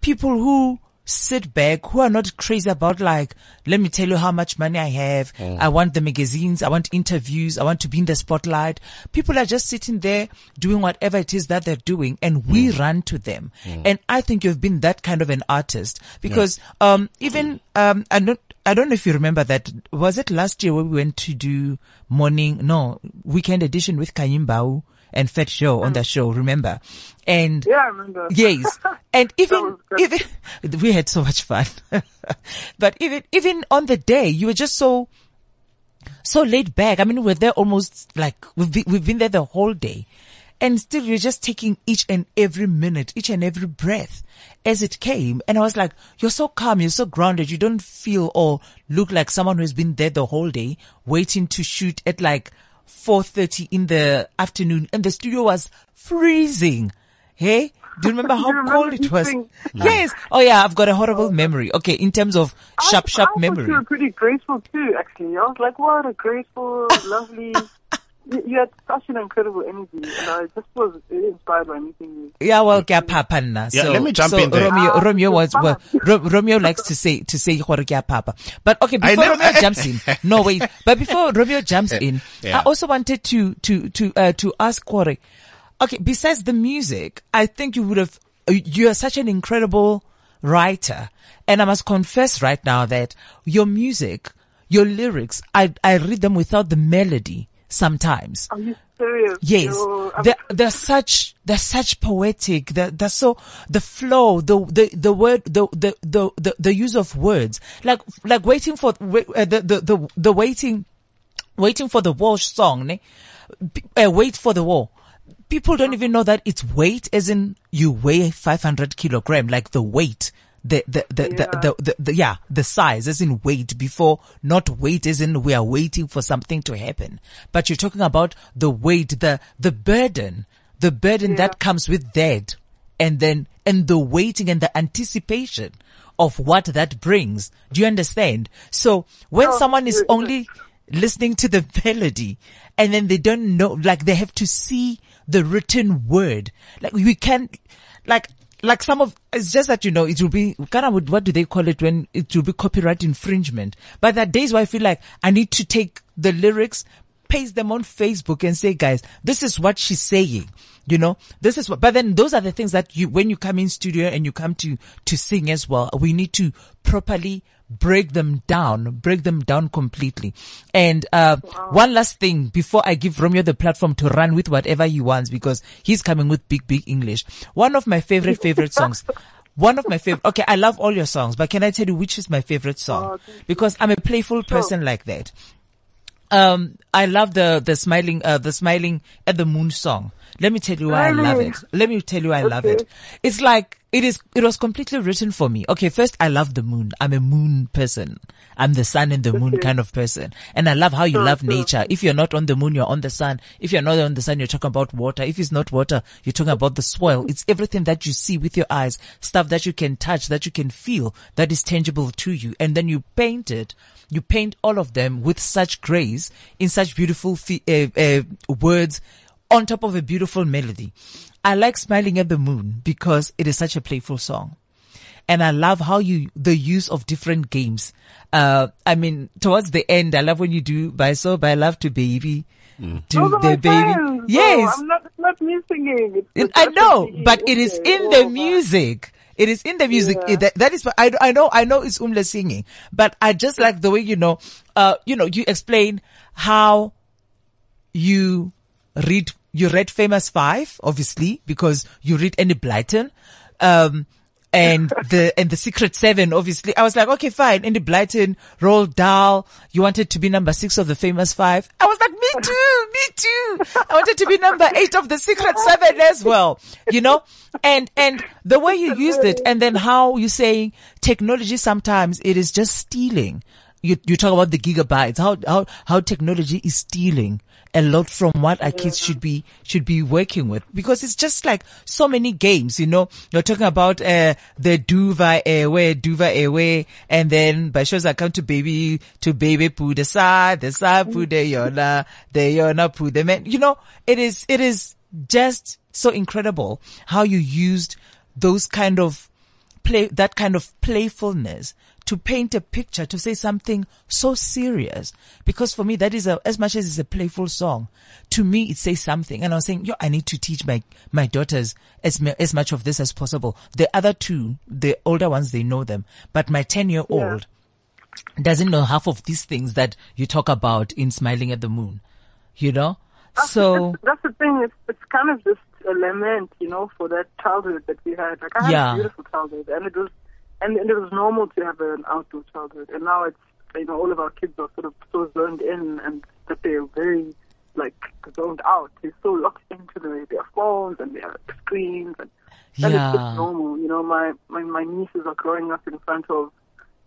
people who sit back, who are not crazy about like, let me tell you how much money I have. I want the magazines. I want interviews. I want to be in the spotlight. People are just sitting there doing whatever it is that they're doing and we run to them. And I think you've been that kind of an artist because, um, even, um, I don't, I don't know if you remember that. Was it last year where we went to do morning, no, weekend edition with Kanyi Mbau and Fat Show on mm. the show, remember? And Yeah, I remember. Yes. And even, even, we had so much fun. but even, even on the day, you were just so, so laid back. I mean, we're there almost like, we've been, we've been there the whole day. And still you're just taking each and every minute, each and every breath as it came. And I was like, you're so calm, you're so grounded. You don't feel or look like someone who's been there the whole day waiting to shoot at like 4.30 in the afternoon and the studio was freezing. Hey, do you remember how You remember cold it was? things? Yes. Oh yeah, I've got a horrible oh, memory. Okay, in terms of sharp, I, sharp I memory. you were pretty graceful too, actually. I was like, what a graceful, lovely, you, you had such an incredible energy, and I just was inspired by meeting you. Yeah, well, ke a phapa nna. Yeah, so, let me jump so in there. Romeo, Ah, Romeo was, well, Romeo likes to say, to say, gore ke a phapa. But okay, I before never- Romeo jumps in, no wait, but before Romeo jumps in, Yeah. I also wanted to, to, to, uh, to ask Kore, okay, besides the music, I think you would have, you are such an incredible writer. And I must confess right now that your music, your lyrics, I, I read them without the melody sometimes. Are you serious? Yes, I'm- they're, they're such they're such poetic. They're, they're so the flow, the the the word, the the the the, the use of words, like like waiting for uh, the, the the the waiting, waiting for the Walsh song, ne? Uh, wait for the war. People don't even know that it's weight, as in you weigh 500 kilogram, like the weight. The, the, the, the, the, the, the, yeah, the size as in weight before, not weight as in we are waiting for something to happen. But you're talking about the weight, the, the burden, the burden that comes with that. And then, and the waiting and the anticipation of what that brings. Do you understand? So when Oh, someone is only listening to the melody and then they don't know, like they have to see the written word. Like we can, like, like some of, it's just that, you know, it will be, kind of, what do they call it when it will be copyright infringement? But there are days where I feel like I need to take the lyrics, paste them on Facebook and say, guys, this is what she's saying. You know, this is what, but then those are the things that you, when you come in studio and you come to, to sing as well, we need to properly break them down, break them down completely. And, uh, one last thing before I give Romeo the platform to run with whatever he wants because he's coming with big, big English. One of my favorite, favorite songs. One of my favorite, okay, I love all your songs, but can I tell you which is my favorite song? Because I'm a playful person like that um I love the the smiling uh the smiling at the moon song. Let me tell you why I love it. Let me tell you why I love it. It's like it is it was completely written for me. Okay, first I love the moon. I'm a moon person. I'm the sun and the moon kind of person. And I love how you love nature. If you're not on the moon, you're on the sun. If you're not on the sun, you're talking about water. If it's not water, you're talking about the soil. It's everything that you see with your eyes, stuff that you can touch, that you can feel, that is tangible to you. And then you paint it you paint all of them with such grace in such beautiful uh, uh, words on top of a beautiful melody. I like smiling at the moon because it is such a playful song. And I love how you, the use of different games. Uh, I mean, towards the end, I love when you do by so by love to baby. Do Those the baby. friends. Yes. I'm not, not me singing. It- I know, but it is in Oh, the my- music. It is in the music. Yeah. It- that, that is, I, I know, I know it's Umle singing, but I just like the way, you know, uh, you know, you explain how you read, you read Famous Five, obviously, because you read Enid Blyton. Um, and the, and the Secret Seven, obviously. I was like, okay, fine. Enid Blyton, Roald Dahl. You wanted to be number six of the Famous Five. I was like, me too, me too. I wanted to be number eight of the Secret Seven as well, you know? And, and the way you used it and then how you say technology sometimes it is just stealing. You, you talk about the gigabytes, how, how, how technology is stealing a lot from what our kids should be, should be working with. Because it's just like so many games, you know, you're talking about, uh, the Duva Airway, Duva Airway, and then by shows I come to baby, to baby poo the side, the side poo the yona, the yona the man, you know, it is, it is just so incredible how you used those kind of play, that kind of playfulness to paint a picture, to say something so serious. Because for me, that is a, as much as it's a playful song, to me, it says something. And I was saying, yo, I need to teach my, my daughters as, as much of this as possible. The other two, the older ones, they know them, but my 10 year old doesn't know half of these things that you talk about in Smiling at the Moon, you know? So, that's, that's the thing. It's it's kind of just a lament, you know, for that childhood that we had. Like I had Yeah. a beautiful childhood, and it was and, and it was normal to have an outdoor childhood. And now it's you know all of our kids are sort of so zoned in, and that they're very like zoned out. They're so locked into their, their phones and their screens, and, and it's Yeah. just normal. You know, my, my my nieces are growing up in front of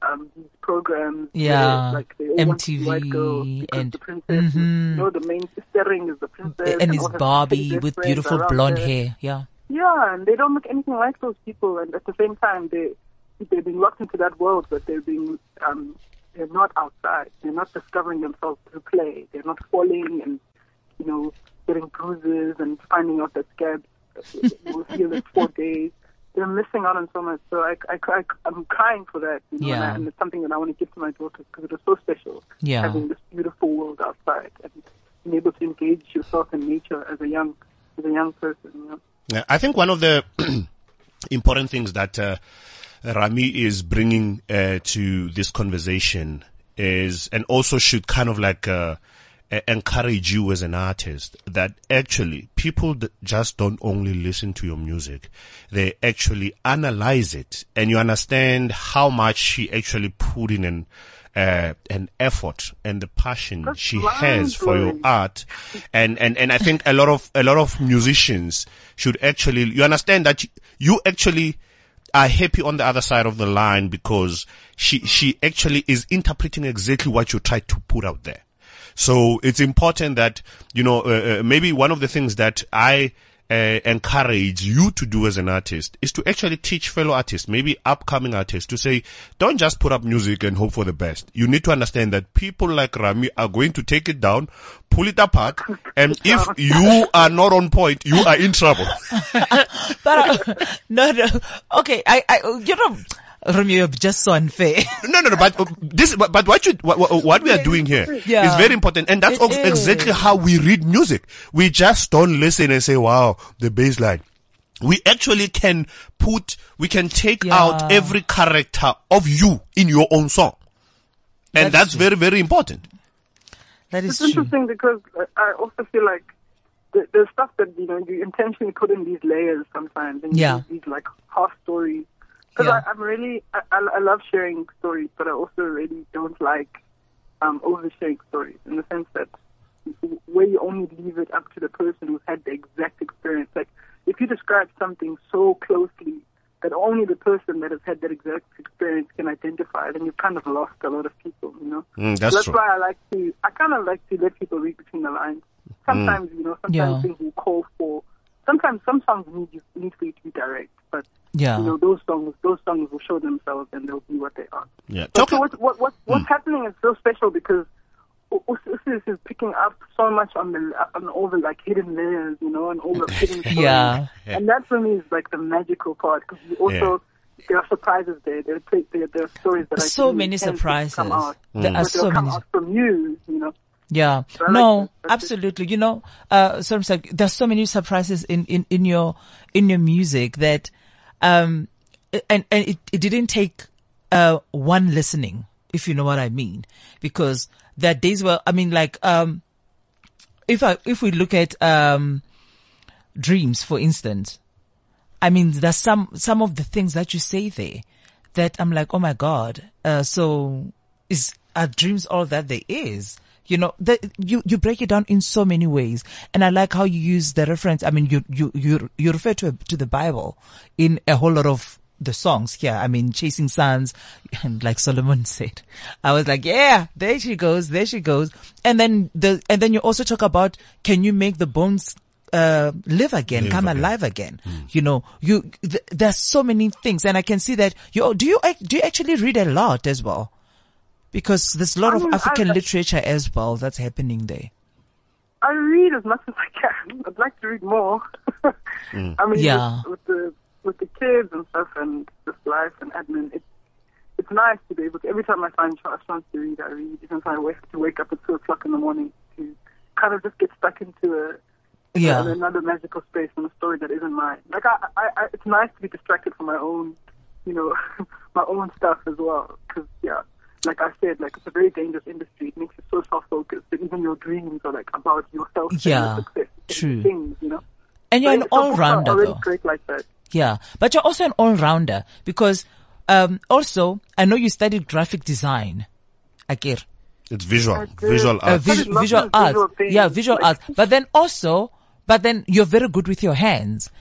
um, these programs. Yeah. like they all want to MTV and- the princess. Mhm. You know, the main steering is the princess, and all it's Barbie with beautiful blonde hair. Yeah. Yeah, and they don't look anything like those people, and at the same time, they they're being locked into that world, but they're being um, they're not outside. They're not discovering themselves through play. They're not falling and you know, getting bruises and finding out that scabs will heal in four days. They're missing out on so much. So I, I, I, I'm crying for that. You know, and, I, and it's something that I want to give to my daughters because it was so special Yeah. having this beautiful world outside and being able to engage yourself in nature as a young, as a young person. You know. Yeah, I think one of the important things that uh, Rami is bringing uh, to this conversation is, and also should kind of like uh, encourage you as an artist, that actually people just don't only listen to your music, they actually analyze it, and you understand how much she actually put in an uh, an effort and the passion That's she has for your art. And and and I think a lot of a lot of musicians should actually you understand that you actually are happy on the other side of the line because she she actually is interpreting exactly what you tried to put out there. So it's important that you know uh, uh, maybe one of the things that I uh, encourage you to do as an artist is to actually teach fellow artists, maybe upcoming artists, to say, don't just put up music and hope for the best. You need to understand that people like Rami are going to take it down, pull it apart, and if you are not on point, you are in trouble. But uh, no, no. Okay, I, I, you know, Romeo, you're just so unfair. No, no, no. But uh, this, but, but what you, what, what- what we are doing here is Yeah. very important, and that's It also is. exactly how we read music. We just don't listen and say, "Wow, the bass line." We actually can put, we can take Yeah. out every character of you in your own song, and That's that's very, very important. That is It's true. interesting because uh, I also feel like the, there's stuff that you know you intentionally put in these layers sometimes, and Yeah. do these like half stories. Because Yeah. I'm really, I, I, I love sharing stories, but I also really don't like um, oversharing stories in the sense that where you only leave it up to the person who's had the exact experience. Like if you describe something so closely that only the person that has had that exact experience can identify, then you've kind of lost a lot of people, you know. Mm, So that's that's true. why I like to. I kind of like to let people read between the lines. Sometimes you know, sometimes Yeah. things will call for. Sometimes some songs need you need for you to be direct, but Yeah. you know those songs those songs will show themselves and they'll be what they are. Yeah. But Talk, so what what what what's happening is so special because Usis is picking up so much on the on all the like hidden layers, you know, and all the hidden stories. Yeah. And that for me is like the magical part because you also. There are surprises there. There, are- there, there are stories that I So didn't many surprises. Come out. There are so many. from you, you know. Yeah. I like No, that. That's absolutely. You know, uh, so it's like, there's so many surprises in, in, in your, in your music that, um, and, and it, it didn't take, uh, one listening, if you know what I mean, because there are days where, I mean, like, um, if I, if we look at, um, dreams, for instance, I mean, there's some, some of the things that you say there that I'm like, oh my God. Uh, so is, are dreams all that there is? You know, that you, you break it down in so many ways. And I like how you use the reference. I mean, you, you, you, you refer to, to the Bible in a whole lot of the songs here. I mean, chasing sons and like Solomon said, I was like, yeah, there she goes. There she goes. And then the, and then you also talk about, can you make the bones uh, live again, Live come again. alive again. You know, you th- there's so many things, and I can see that you do you do you actually read a lot as well, because there's a lot I of mean, I- African I- literature as well that's happening there. I read as much as I can. I'd like to read more. Hmm. I mean, Yeah. with, with the with the kids and stuff, and just life and admin, it's it's nice to be able to. Every time I find a chance to read, I read. Even if I wake to wake up at two o'clock in the morning to kind of just get stuck into a Yeah, in another magical space and a story that isn't mine. Like I, I, I it's nice to be distracted from my own, you know, my own stuff as well. Because yeah, like I said, like it's a very dangerous industry. It makes you so self-focused that even your dreams are like about yourself and Yeah, your success. and true. Things, you know. and you're an So- so all rounder already though. Great like that. Yeah, but you're also an all rounder because um, also I know you studied graphic design, Akir. it's visual, I did. visual uh, art. vis- visual of arts. visual things, yeah, visual like- arts. But then also, but then you're very good with your hands.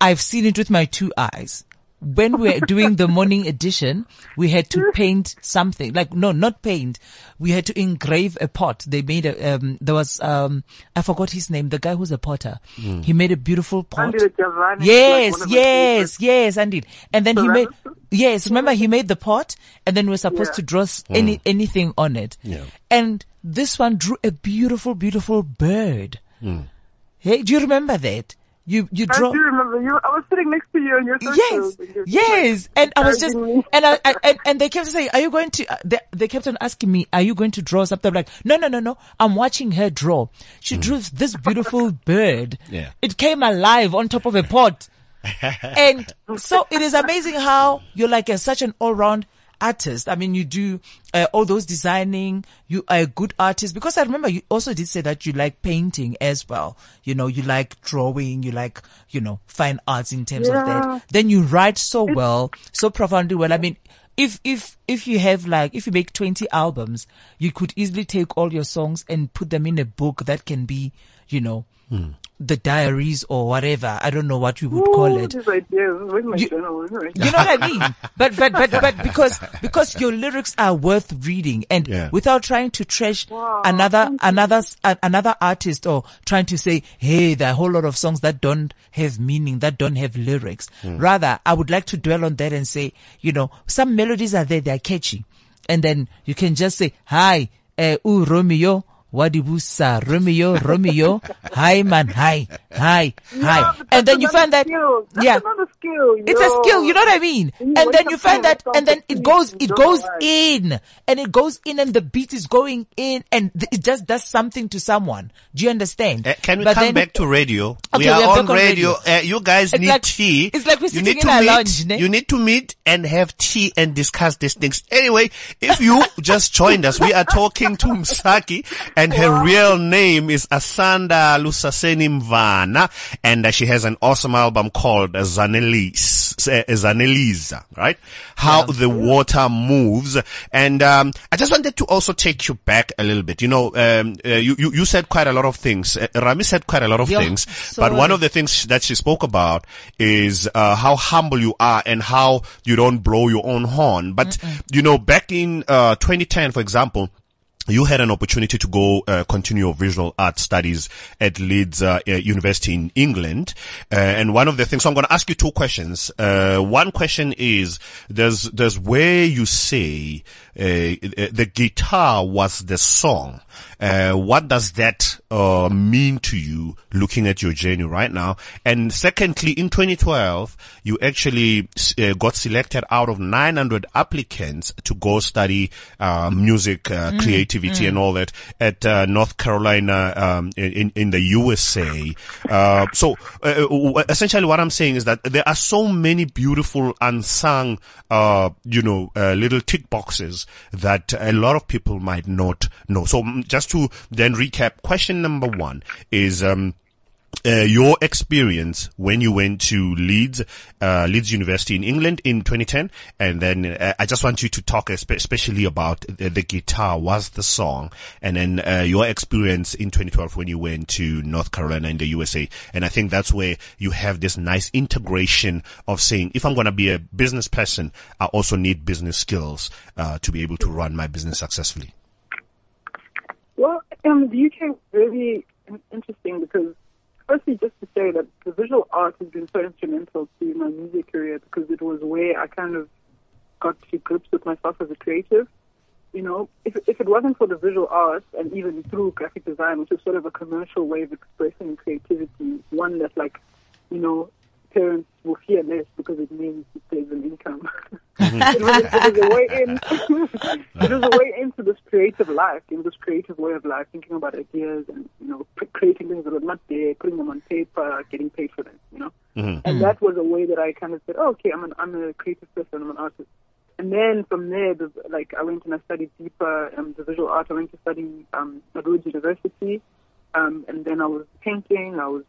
I've seen it with my two eyes. When we were doing the morning edition, we had to paint something like, no, not paint. We had to engrave a pot. They made a, um, there was, um, I forgot his name, the guy who's a potter. He made a beautiful pot. Andy Giovanni is, like, Yes, one of my yes, yes, indeed. And then he made, Ceramics? yes, remember he made the pot and then we're supposed Yeah. to draw s- any, anything on it. Yeah. And this one drew a beautiful, beautiful bird. Hey, do you remember that? You you I do remember you. I was sitting next to you on your Yes, and you're just yes, and I was just, me. and I, I and, and they kept saying, "Are you going to?" Uh, they, they kept on asking me, "Are you going to draw something?" I'm like, no, no, no, no. I'm watching her draw. She drew this beautiful bird. Yeah. it came alive on top of a pot, and so it is amazing how you're like a, such an all-round artist. I mean, you do uh, all those designing. You are a good artist because I remember you also did say that you like painting as well. You know, you like drawing. You like you know fine arts in terms of that. Then you write so well, so profoundly well. I mean. If, if, if you have like, if you make 20 albums, you could easily take all your songs and put them in a book that can be, you know, the diaries or whatever. I don't know what you would call it. These ideas. Where's my You- journal? Where's my- You know what I mean? But but but but because because your lyrics are worth reading, and Yeah. without trying to trash Wow, another another s- a- another artist or trying to say, hey, there are a whole lot of songs that don't have meaning, that don't have lyrics. Rather, I would like to dwell on that and say, you know, some melodies are there, they're catchy, and then you can just say, hi, uh, ooh, Romeo. Wadibusa, Romeo, Romeo, hi man, hi, hi, hi. Yeah, but and then you find that, skill. That's yeah, another skill. it's a skill, you know what I mean? You And then you find that, and then it goes, it goes why. in, and it goes in, and the beat is going in, and th- it just does something to someone. Do you understand? Uh, can we But come then- back to radio? Okay, we are we are on on radio. radio. Uh, you guys It's need like- tea. it's like we're you sitting need in to our meet. lounge, ne? You need to meet and have tea and discuss these things. Anyway, if you just joined us, we are talking to Msaki, and her real name is Asanda Lusaseni Mvana, and uh, she has an awesome album called uh, Zanelis, uh, Zanelisa, right? How the water moves. And, um, I just wanted to also take you back a little bit. You know, um, uh, you, you, you said quite a lot of things. Uh, Rami said quite a lot of Yeah, things, but one of the things that she spoke about is, uh, how humble you are and how you don't blow your own horn. But, you know, back in, uh, 2010, for example, you had an opportunity to go uh, continue your visual art studies at Leeds uh, uh, University in England, uh, and one of the things. So I'm going to ask you two questions. Uh, one question is: There's there's where you say uh, the guitar was the song. Uh, what does that uh, mean to you, looking at your journey right now? And secondly, in 2012, you actually uh, got selected out of 900 applicants to go study uh, music, uh, creativity, and all that at uh, North Carolina um, in in the USA. Uh, so uh, essentially, what I'm saying is that there are so many beautiful unsung, uh, you know, uh, little tick boxes that a lot of people might not know. So mm, just to then recap, question number one is. Um, uh, your experience when you went to Leeds, uh, Leeds University in England in 2010, and then uh, I just want you to talk especially about the, the guitar. Was the song, and then uh, your experience in 2012 when you went to North Carolina in the USA, and I think that's where you have this nice integration of saying, if I'm going to be a business person, I also need business skills uh, to be able to run my business successfully. Well, um, the UK is really interesting because, firstly, just to say that the visual art has been so instrumental to my music career because it was where I kind of got to grips with myself as a creative. You know, if, if it wasn't for the visual arts and even through graphic design, which is sort of a commercial way of expressing creativity, one that, like, you know, parents will fear less because it means it saves an income. it, was, it was a way in. it was a way into this creative life, in this creative way of life, thinking about ideas and you know creating things that were not there, putting them on paper, getting paid for them. You know, and that was a way that I kind of said, oh, okay, I'm an I'm a creative person, I'm an artist. And then from there, the, like I went and I studied deeper um, the visual art. I went to study um, at Rhodes University, um, and then I was painting. I was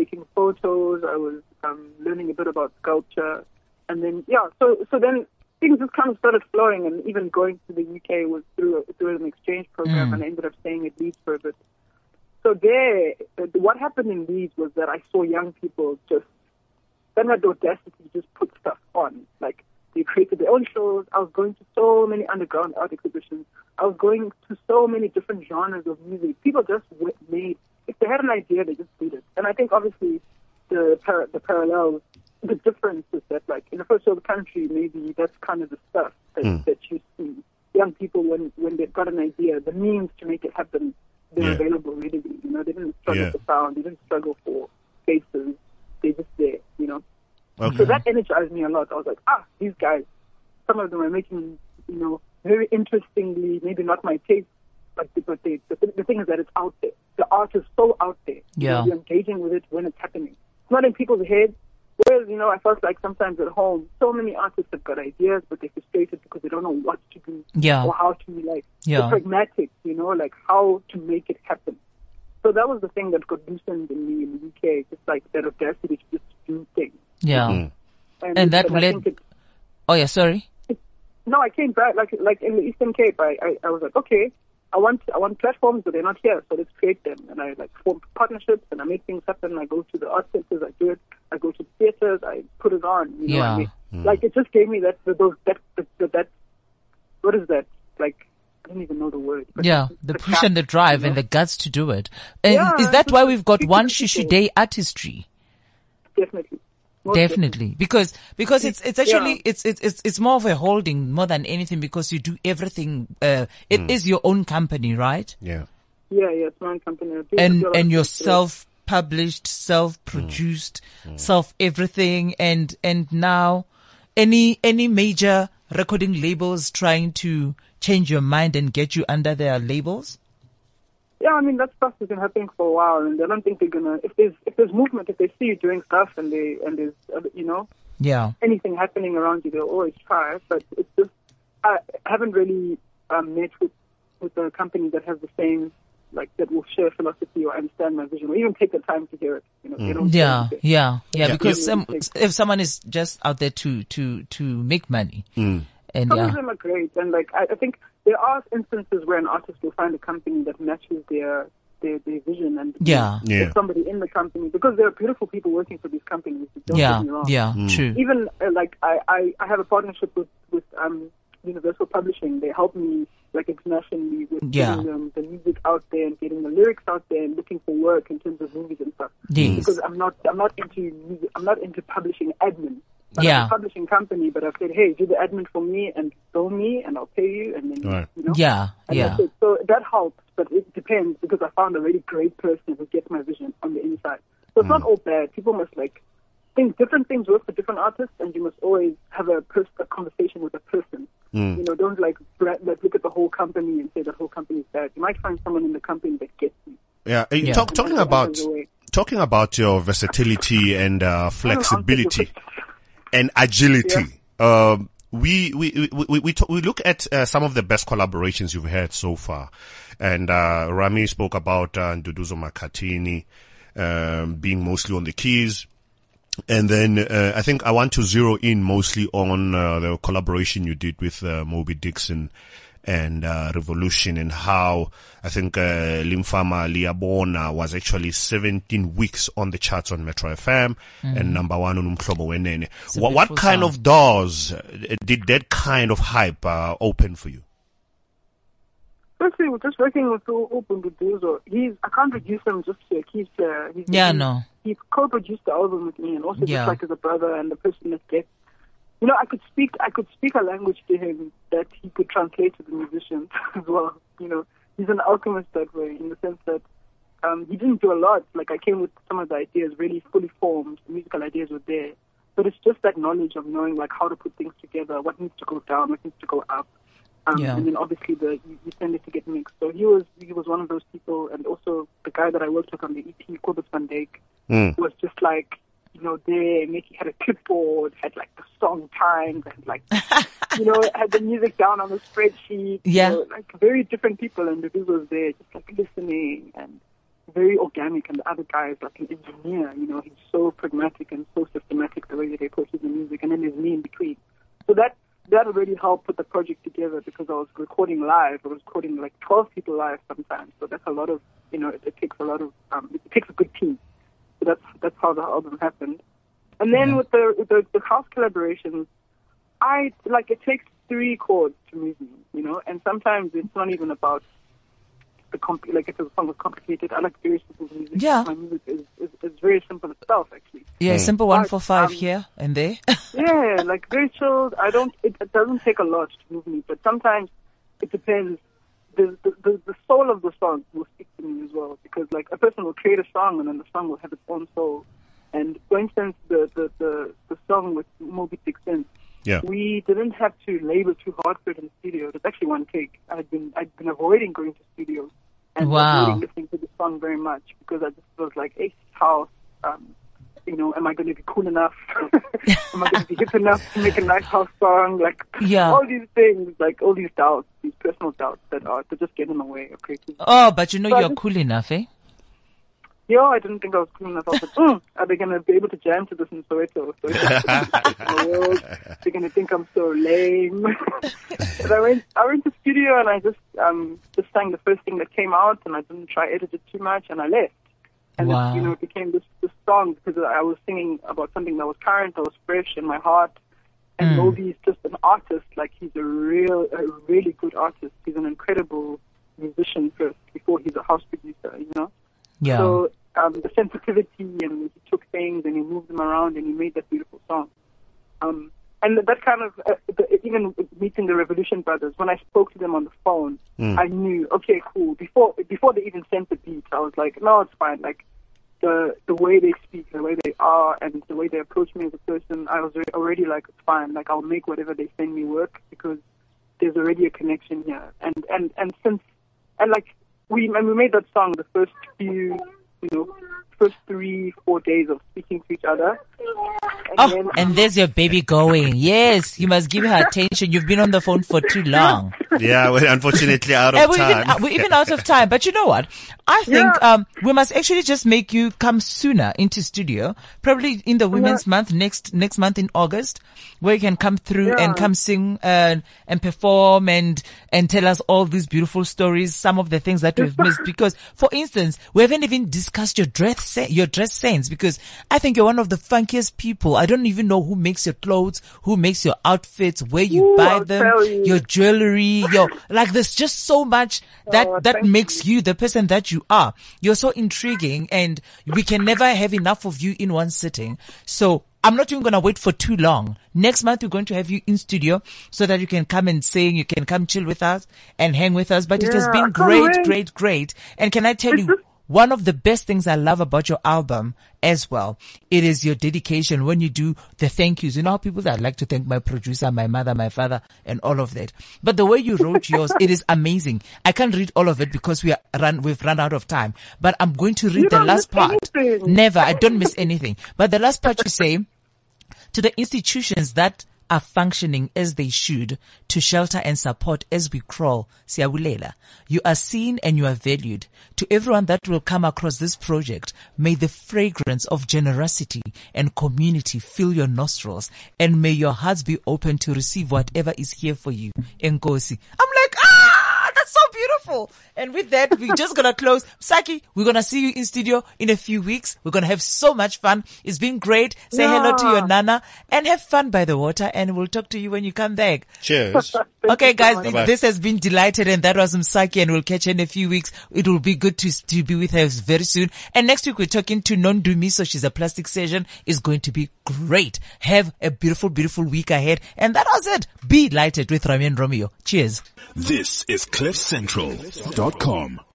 taking photos. I was um, learning a bit about sculpture, and then yeah. So so then things just kind of started flowing, and even going to the UK was through through an exchange program, and I ended up staying at Leeds for a bit. So there, uh, what happened in Leeds was that I saw young people just then had the audacity to just put stuff on, like. They created their own shows. I was going to so many underground art exhibitions. I was going to so many different genres of music. People just made, if they had an idea, they just did it. And I think obviously the par- the parallels, the difference is that like in the first world country, maybe that's kind of the stuff that, that you see. young people when when they've got an idea, the means to make it happen, they're Yeah. available readily. You know, they didn't struggle Yeah. for sound, they didn't struggle for spaces. They just there. You know. Okay. So that energized me a lot. I was like, ah, these guys, some of them are making, you know, very interestingly, maybe not my taste, but but they, the, the thing is that it's out there. The art is so out there. Yeah. You're engaging with it when it's happening. It's not in people's heads. Whereas, you know, I felt like sometimes at home, so many artists have got ideas, but they're frustrated because they don't know what to do Yeah. or how to, be like, Yeah. pragmatic, you know, like how to make it happen. So that was the thing that got loosened in me in the UK, just like that audacity to just do things. Yeah. Mm-hmm. And, And that led- think it, Oh yeah, sorry. no, I came back like like in the Eastern Cape. I, I, I was like, okay, I want I want platforms, but they're not here, so let's create them. And I like form partnerships, and I make things happen. I go to the art centers, I do it. I go to the theaters, I put it on. You know, Yeah. I make- like it just gave me that those that that, that, that what is that like? I don't even know the word. Yeah, the push cat, and the drive you and the guts to do it. And Yeah, is that why we've got one the Shushu. Day artistry? definitely. Most Definitely, because because it's it's actually Yeah. it's it's it's it's more of a holding more than anything because you do everything. Uh, it mm. is your own company, right? Yeah. Yeah, yeah, it's my own company. I do- I And do and of you're things today. self-published, self-produced, mm. mm. self everything, and and now any any major recording labels trying to change your mind and get you under their labels. Yeah, I mean that stuff has been happening for a while, and I don't think they're gonna. If there's if there's movement, if they see you doing stuff, and they and there's uh, you know Yeah, anything happening around you, they'll always try. But it's just I haven't really um, met with with a company that has the same like that will share philosophy or understand my vision, or even take the time to hear it. You know, they don't. yeah, yeah, yeah. Yeah. Because Yeah. some, if someone is just out there to to to make money, and Some yeah, of them are great, and like I, I think there are instances where an artist will find a company that matches their their, their vision and Yeah. Yeah. there's somebody in the company because there are beautiful people working for these companies. Don't yeah, get me wrong. yeah, true. Even uh, like I, I I have a partnership with with um Universal Publishing. They help me like internationally with Yeah. getting um, the music out there and getting the lyrics out there and looking for work in terms of movies and stuff. Yes. Because I'm not I'm not into music. I'm not into publishing admin. But Yeah. I'm a publishing company, but I've said, hey, do the admin for me and bill me, and I'll pay you, and then Right. you know. Yeah, And yeah, it. So that helps, but it depends because I found a really great person who gets my vision on the inside. So it's not all bad. People must like think different things work for different artists, and you must always have a, pers- a conversation with a person. You know, don't like, bra- like look at the whole company and say the whole company is bad. You might find someone in the company that gets you. Yeah. Yeah. Talk, talking about that's the way. talking about your versatility and uh, I don't answer your flexibility question. And agility. Um, we we we we, we, we look at uh, some of the best collaborations you've had so far, and uh, Rami spoke about uh, Nduduzo Makhathini um, being mostly on the keys. And then uh, I think I want to zero in mostly on uh, the collaboration you did with uh, Mobi Dixon and uh, Revolution and how I think uh, Limfama Liabona was actually 17 weeks on the charts on Metro FM and number one on Umhlobo Wenene. a What, what kind song. of doors uh, did that kind of hype uh, open for you? Firstly, we're just working with so Open Duduzo. He's I can't reduce him just to a keys player. He's, Yeah, he's, no. He's co-produced the album with me, and also Yeah. just like as a brother and the person that gets. You know, I could speak I could speak a language to him that he could translate to the musicians as well. You know, he's an alchemist that way in the sense that um, he didn't do a lot. Like I came with some of the ideas really fully formed. The musical ideas were there, but it's just that knowledge of knowing like how to put things together, what needs to go down, what needs to go up. Um, Yeah. And then obviously the you, you send it to get mixed. So he was he was one of those people, and also the guy that I worked with on the EP, Corbett van Dijk, Mm. was just like you know there, making had a clipboard, had like the song times, and like you know had the music down on the spreadsheet. you Yeah. know, like very different people, and the dude was there just like listening and very organic. And the other guy is like an engineer. You know, he's so pragmatic and so systematic the way that he approaches the music, and then there's me in between. So that that already helped put the project together because I was recording live. I was recording like 12 people live sometimes. So that's a lot of, you know, it, it takes a lot of, um, it takes a good team. So that's that's how the album happened. And then with the with the, the house collaborations, I like it takes three chords to move me, you know. And sometimes it's not even about the compl- like if a song is complicated. I like very simple music. Yeah. my music is, is is very simple itself actually. Yeah, simple one But, for five um, here and there. yeah, like very chilled. I don't. It, it doesn't take a lot to move me, but sometimes it depends. The, the the the soul of the song will speak to me as well because like a person will create a song and then the song will have its own soul. And for instance, the the the, the song with Mobi Dixon, Yeah. we didn't have to labor too hard for it in the studio. It was actually one take. I'd been I'd been avoiding going to studios and Wow. avoiding listening to the song very much because I just was like, "Hey, house, um, you know, am I going to be cool enough? am I going to be hip enough to make a nice house song? Like Yeah. all these things, like all these doubts, these personal doubts that are that just get in the way of creativity. Oh, but you know So you're just- cool enough, eh? Yeah, I didn't think I was cool enough. I was like, mm, are they going to be able to jam to this in Soweto? Soweto. They're going to think I'm so lame. but I went, I went to the studio and I just, um, just sang the first thing that came out and I didn't try edit it too much and I left. And Wow. it, you know, it became this, this song because I was singing about something that was current, that was fresh in my heart. And Mobi is just an artist. Like he's a real, a really good artist. He's an incredible musician first before he's a house producer. You know. Yeah. So um, the sensitivity and he took things and he moved them around and he made that beautiful song. Um, and that kind of uh, the, even meeting the Revolution Brothers. When I spoke to them on the phone, I knew okay, cool. Before before they even sent the beat, I was like, no, it's fine. Like the the way they speak, the way they are, and the way they approach me as a person, I was alre- already like, it's fine. Like I'll make whatever they send me work because there's already a connection here. And and and since and like we and we made that song the first few, you know, first three four days of speaking to each other. And Oh, then, and there's your baby going. Yes, you must give her attention. You've been on the phone for too long. Yeah, we're unfortunately out of we're, time. uh, we're even out of time. But you know what? I think um, we must actually just make you come sooner into studio, probably in the Women's Month next next month in August, where you can come through and come sing uh, and perform and and tell us all these beautiful stories, some of the things that we've missed. Because, for instance, we haven't even discussed your dress se- your dress sense because I think you're one of the funkiest people. I don't even know who makes your clothes, who makes your outfits, where you Ooh, buy I'll them, you. your jewelry, your like there's just so much that Oh, that makes you the person that you are. You're so intriguing and we can never have enough of you in one sitting. So I'm not even going to wait for too long. Next month, we're going to have you in studio so that you can come and sing, you can come chill with us and hang with us. But it has been great, great, great. And can I tell you, one of the best things I love about your album as well, it is your dedication when you do the thank yous. You know how people that like to thank my producer, my mother, my father, and all of that. But the way you wrote yours, it is amazing. I can't read all of it because we are run, we've run out of time. But I'm going to read You the last part. anything. Never. I don't miss anything. But the last part you say, to the institutions that are functioning as they should to shelter and support as we crawl. Siyabulela. You are seen and you are valued. To everyone that will come across this project, may the fragrance of generosity and community fill your nostrils and may your hearts be open to receive whatever is here for you. Enkosi. I'm that's so beautiful. And with that, we're just gonna close. Saki, we're gonna see you in studio in a few weeks. We're gonna have so much fun. It's been great. Say hello to your nana and have fun by the water and we'll talk to you when you come back. Cheers. Okay, you so guys, this has been delighted and that was Msaki and we'll catch you in a few weeks. It will be good to, to be with us very soon. And next week we're talking to Nondumi. So she's a plastic surgeon. It's going to be great. Have a beautiful, beautiful week ahead. And that was it. Be lighted with Rami and Romeo. Cheers. This is CliffCentral.com.